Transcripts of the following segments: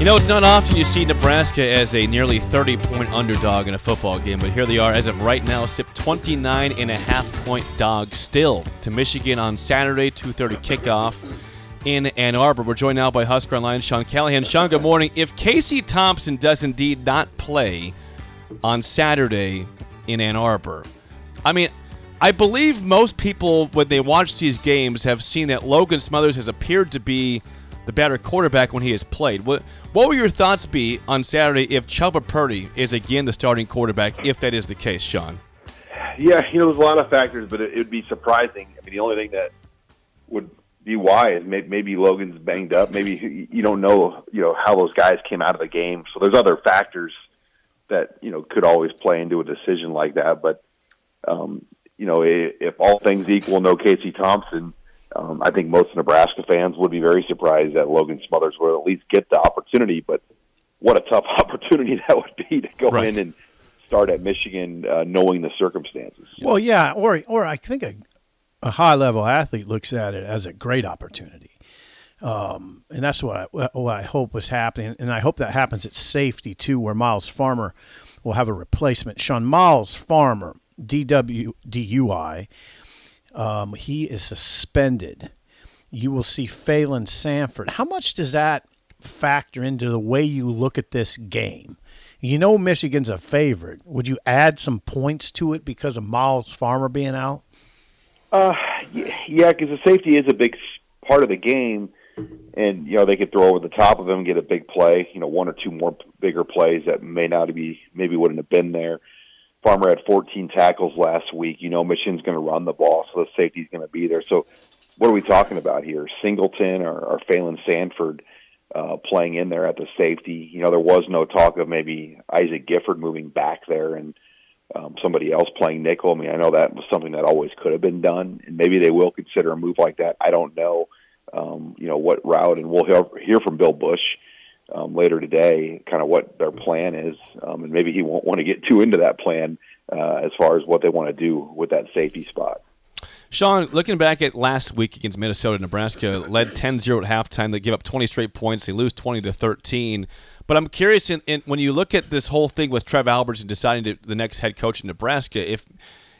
You know, it's not often you see Nebraska as a nearly 30 point underdog in a football game, but here they are as of right now, SIP 29 and a half point dog still to Michigan on Saturday, 2:30 kickoff in Ann Arbor. We're joined now by Husker Online Sean Callahan. Sean, good morning. If Casey Thompson does indeed not play on Saturday in Ann Arbor, I mean, I believe most people, when they watch these games, have seen that Logan Smothers has appeared to be the better quarterback when he has played. What what will your thoughts be on Saturday if Chubba Purdy is again the starting quarterback, if that is the case, Sean? Yeah, you know, there's a lot of factors, but it would be surprising. I mean, the only thing that would be why is maybe, maybe Logan's banged up. Maybe you- you don't know, you know, how those guys came out of the game. So there's other factors that you know could always play into a decision like that. But um, you know, if all things equal, no Casey Thompson, um, I think most Nebraska fans would be very surprised that Logan Smothers will at least get the opportunity. But what a tough opportunity that would be to go Right. in and start at Michigan, uh, knowing the circumstances. Well, yeah, or or I think a, a high level athlete looks at it as a great opportunity, um, and that's what I what I hope was happening, and I hope that happens at safety too, where Miles Farmer will have a replacement. Sean Miles Farmer, DW DUI, um, he is suspended. You will see Phalen Sanford. How much does that factor into the way you look at this game? You know Michigan's a favorite. Would you add some points to it because of Miles Farmer being out? Uh, yeah, because the safety is a big part of the game, and you know they could throw over the top of him, and get a big play. You know, one or two more bigger plays that may not be maybe wouldn't have been there. Farmer had 14 tackles last week. You know, Michigan's going to run the ball, so the safety's going to be there. So, what are we talking about here? Singleton or, or Phalen Sanford uh, playing in there at the safety? You know, there was no talk of maybe Isaac Gifford moving back there and um, somebody else playing nickel. I mean, I know that was something that always could have been done, and maybe they will consider a move like that. I don't know, um, you know, what route, and we'll hear, hear from Bill Busch um, later today, kind of what their plan is, um, and maybe he won't want to get too into that plan uh, as far as what they want to do with that safety spot. Sean, looking back at last week against Minnesota, Nebraska led 10-0 at halftime. They give up 20 straight points. They lose 20 to 13. But I'm curious, in, in, when you look at this whole thing with Trev Alberts and deciding to the next head coach in Nebraska, if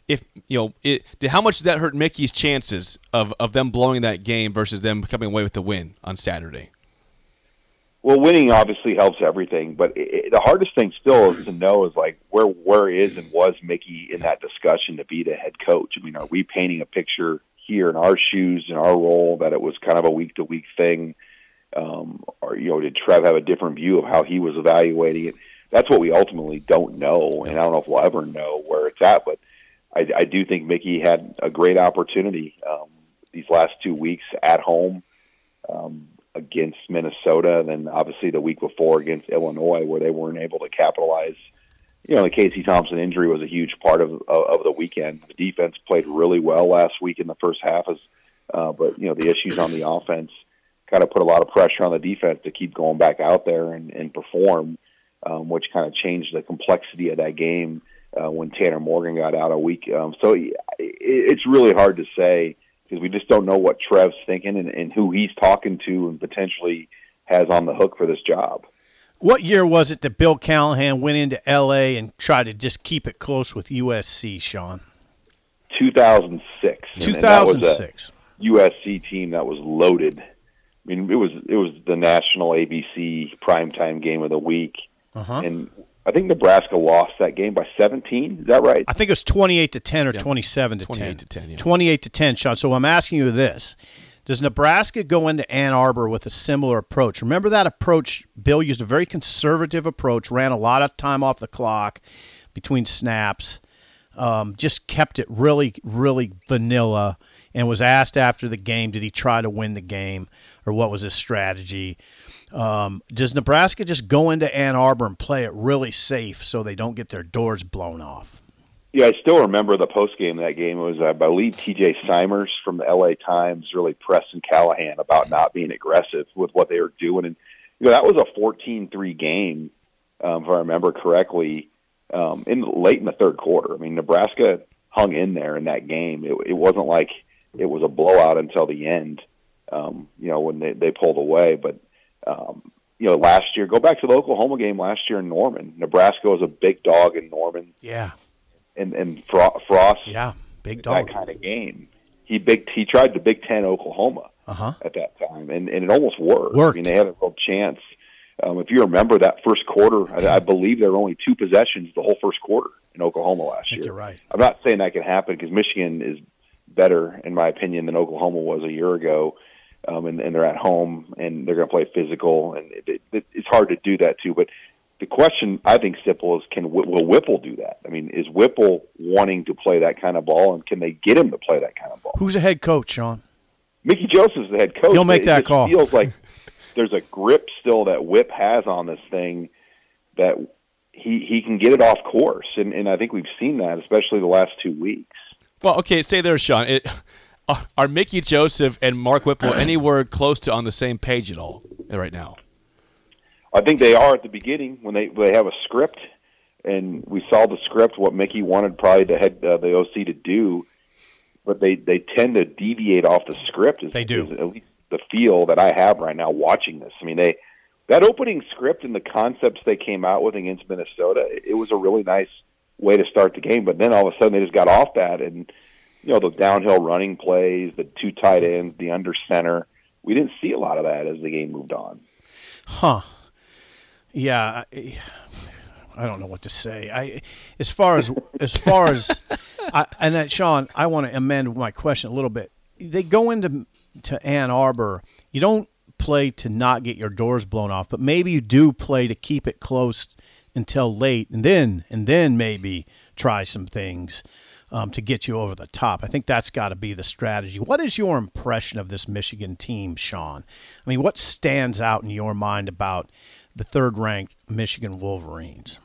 if you know, it, did, how much did that hurt Mickey's chances of, of them blowing that game versus them coming away with the win on Saturday? Well, winning obviously helps everything, but it, the hardest thing still is to know is like where where is and was Mickey in that discussion to be the head coach? I mean, are we painting a picture here in our shoes in our role that it was kind of a week to week thing, um, or you know, did Trev have a different view of how he was evaluating it? That's what we ultimately don't know, and I don't know if we'll ever know where it's at. But I, I do think Mickey had a great opportunity um, these last two weeks at home um, against Minnesota, and then obviously the week before against Illinois, where they weren't able to capitalize. You know, the Casey Thompson injury was a huge part of of, the weekend. The defense played really well last week in the first half, as uh, but you know the issues on the offense kind of put a lot of pressure on the defense to keep going back out there and, and perform, um, which kind of changed the complexity of that game uh, when Tanner Morgan got out a week. Um, so it, it's really hard to say because we just don't know what Trev's thinking and, and who he's talking to and potentially has on the hook for this job. What year was it that Bill Callahan went into L.A. and tried to just keep it close with USC, Sean? 2006. and that was a 2006. USC team that was loaded. I mean, it was it was the national ABC primetime game of the week, Uh-huh. and I think Nebraska lost that game by 17. Is that right? I think it was 28 to 10 or Yeah. 27 to 10. 28 to 10, yeah. 28 to 10, Sean. So I'm asking you this. Does Nebraska go into Ann Arbor with a similar approach? Remember that approach? Bill used a very conservative approach, ran a lot of time off the clock between snaps, um, just kept it really, really vanilla, and was asked after the game, did he try to win the game or what was his strategy? Um, does Nebraska just go into Ann Arbor and play it really safe so they don't get their doors blown off? Yeah, I still remember the post game that game. It was, I believe, T.J. Simers from the L.A. Times really pressing Callahan about not being aggressive with what they were doing, and you know that was a 14-3 game, um, if I remember correctly, um, in late in the third quarter. I mean, Nebraska hung in there in that game. It, it wasn't like it was a blowout until the end. Um, you know, when they they pulled away, but um, you know, last year, go back to the Oklahoma game last year in Norman. Nebraska was a big dog in Norman Yeah. and and Fro- Frost Yeah. Big dog. that kind of game. He big he tried the Big Ten Oklahoma Uh huh. at that time, and, and it almost worked. Worked. I mean, they had a real chance. Um, if you remember that first quarter, I, I believe there were only two possessions the whole first quarter in Oklahoma last I think year. you're right. I'm not saying that can happen because Michigan is better, in my opinion, than Oklahoma was a year ago. Um, and, and they're at home and they're going to play physical, and it, it, it's hard to do that too. But the question I think simple is, can will Whipple do that? I mean, is Whipple wanting to play that kind of ball, and can they get him to play that kind of ball? Who's the head coach, Sean? Mickey Joseph's the head coach. He'll make It that just call. Feels like there's a grip still that Whip has on this thing that he he can get it off course, and and I think we've seen that, especially the last two weeks. Well, okay, stay there, Sean. It, are, are Mickey Joseph and Mark Whipple anywhere close to on the same page at all right now? I think they are at the beginning when they they have a script, and we saw the script what Mickey wanted probably the head uh, the OC to do, but they they tend to deviate off the script. Is, They do. is at least the feel that I have right now watching this. I mean they that opening script and the concepts they came out with against Minnesota, it, it was a really nice way to start the game. But then all of a sudden they just got off that, and you know the downhill running plays, the two tight ends, the under center. We didn't see a lot of that as the game moved on. Huh. Yeah. I, I don't know what to say. I, as far as as far as, I, and that Sean, I want to amend my question a little bit. They go into to Ann Arbor. You don't play to not get your doors blown off, but maybe you do play to keep it close until late, and then and then maybe try some things um, to get you over the top. I think that's got to be the strategy. What is your impression of this Michigan team, Sean? I mean, what stands out in your mind about the third-ranked Michigan Wolverines?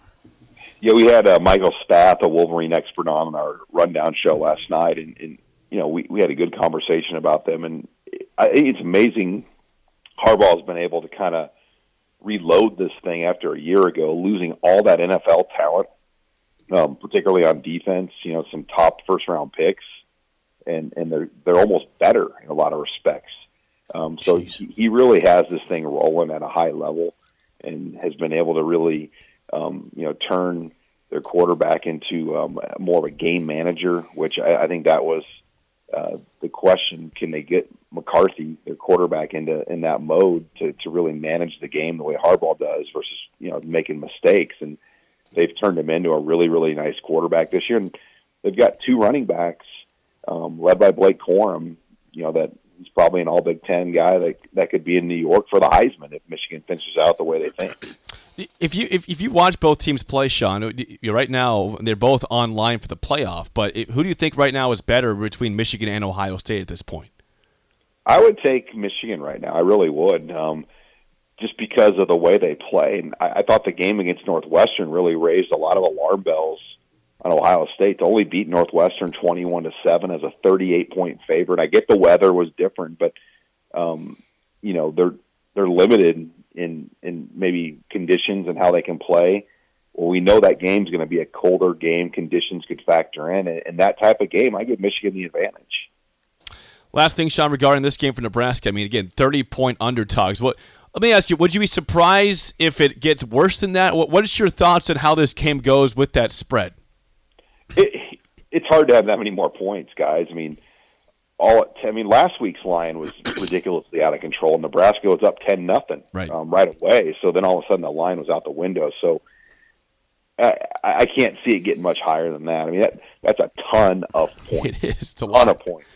Yeah, we had uh, Michael Spath, a Wolverine expert, on our rundown show last night, and, and you know we we had a good conversation about them, and I it's amazing. Harbaugh's been able to kind of reload this thing after a year ago, losing all that NFL talent, um, particularly on defense. You know, some top first round picks, and and they're they're almost better in a lot of respects. Um, so he, he really has this thing rolling at a high level, and has been able to really um, you know turn their quarterback into um, more of a game manager, which I, I think that was uh, the question: Can they get McCarthy, their quarterback, into in that mode to to really manage the game the way Harbaugh does, versus you know making mistakes? And they've turned him into a really really nice quarterback this year, and they've got two running backs um, led by Blake Corum. You know that he's probably an All Big Ten guy that that could be in New York for the Heisman if Michigan finishes out the way they think. If you if, if you watch both teams play, Sean, right now they're both online for the playoff. But it, who do you think right now is better between Michigan and Ohio State at this point? I would take Michigan right now. I really would, um, just because of the way they play. And I, I thought the game against Northwestern really raised a lot of alarm bells on Ohio State to only beat Northwestern twenty-one to seven as a thirty-eight point favorite. I get the weather was different, but um, you know they're they're limited in in maybe conditions and how they can play. Well, we know that game's going to be a colder game. Conditions could factor in, and, and that type of game, I give Michigan the advantage. Last thing, Sean, regarding this game for Nebraska. I mean, again, thirty point underdogs. What? Let me ask you: Would you be surprised if it gets worse than that? What, what is your thoughts on how this game goes with that spread? it, it's hard to have that many more points, guys. I mean, all I mean, last week's line was ridiculously out of control. Nebraska was up ten nothing Right. um, right away. So then all of a sudden the line was out the window. So I, I can't see it getting much higher than that. I mean, that that's a ton of points, It is. It's a ton lot. of points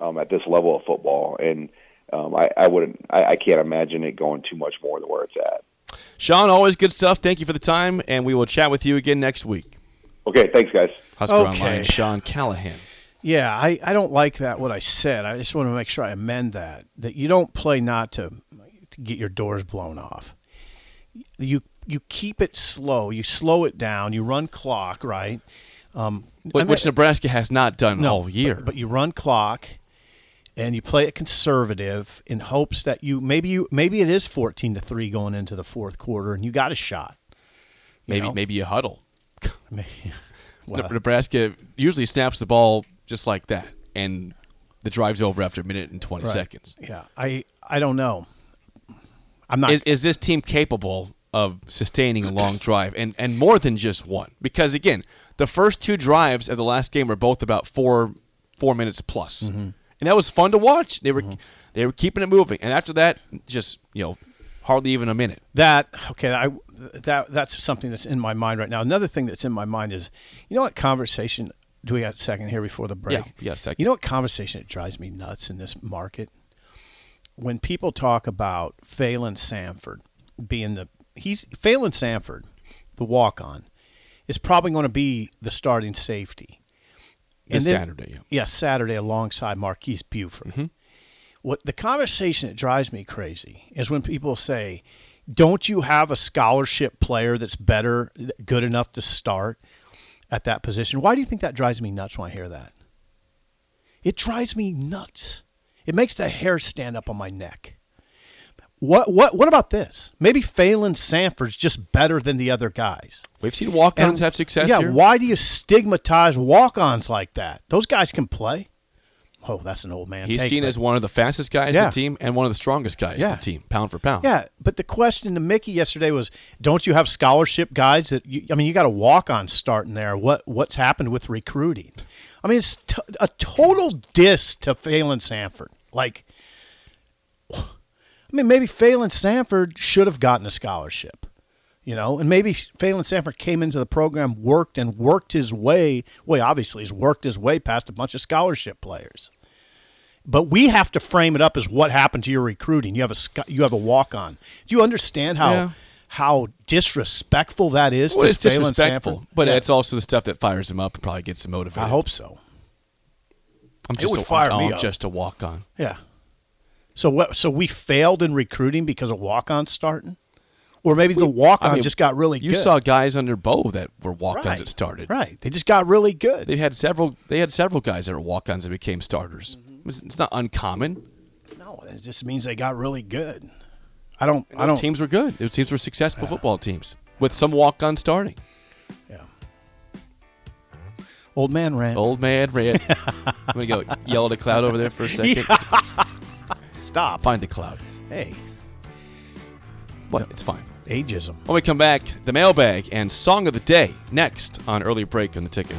um, at this level of football, and um, I, I wouldn't, I, I can't imagine it going too much more than where it's at. Sean, always good stuff. Thank you for the time, and we will chat with you again next week. Okay, thanks, guys. Husker Okay. Online, Sean Callahan. Yeah, I, I don't like that what I said. I just want to make sure I amend that. That you don't play not to, to get your doors blown off. You you keep it slow. You slow it down. You run clock right. Um, Wh- I mean- which Nebraska has not done no, all year. But, but you run clock, and you play it conservative in hopes that you maybe you maybe it is fourteen to three going into the fourth quarter, and you got a shot. maybe know? maybe you huddle. Well, Nebraska usually snaps the ball just like that, and the drive's over after a minute and twenty right. seconds. Yeah, I I don't know. I'm not. Is, is this team capable of sustaining a long drive and, and more than just one? Because again, the first two drives of the last game were both about four four minutes plus. Mm-hmm. And that was fun to watch. They were mm-hmm. they were keeping it moving, and after that, just you know, hardly even a minute. That okay, I that that's something that's in my mind right now. Another thing that's in my mind is, you know what conversation? Do we got a second here before the break? Yeah, a second. You know what conversation it drives me nuts in this market when people talk about Phalen Sanford being the he's Phalen Sanford, the walk on, is probably going to be the starting safety. This then- Saturday, yeah. yeah, Saturday alongside Marques Buford. Mm-hmm. What the conversation that drives me crazy is when people say, "Don't you have a scholarship player that's better, good enough to start at that position?" Why do you think that drives me nuts when I hear that? It drives me nuts. It makes the hair stand up on my neck. What what what about this? Maybe Phalen Sanford's just better than the other guys. We've seen walk-ons And- have success Yeah, here. why do you stigmatize walk-ons like that? Those guys can play. Oh, that's an old man. He's take, seen but- as one of the fastest guys in the team and one of the strongest guys in the team, pound for pound. Yeah, but the question to Mickey yesterday was, don't you have scholarship guys that you, I mean, you got a walk-on starting there. What what's happened with recruiting? I mean, it's t- a total diss to Phalen Sanford. Like, I mean, maybe Phalen Sanford should have gotten a scholarship, you know, and maybe Phalen Sanford came into the program, worked and worked his way. Well, obviously, he's worked his way past a bunch of scholarship players. But we have to frame it up as what happened to your recruiting. You have a you have a walk on. Do you understand how Yeah. how disrespectful that is Well, to it's Phalen disrespectful, Sanford? but Yeah. it's also the stuff that fires him up and probably gets him motivated. I hope so. I'm It just would a, fire I'm, me I'm up. just a walk on. Yeah. So what? So we failed in recruiting because of walk on starting, or maybe the walk on I mean, just got really good. You good. saw guys under Bo that were walk-ons right. that started. Right. They just got really good. They had several. They had several guys that were walk-ons that became starters. Mm-hmm. It's, it's not uncommon. no, it just means they got really good. I don't. I don't. teams were good. Those teams were successful football teams with some walk-on starting. Yeah. Old man rant. Old man red. I'm gonna go yell at a cloud over there for a second. Stop. Find the cloud. Hey, What? It's fine. ageism. When we come back, the mailbag and song of the day next on early break on the ticket.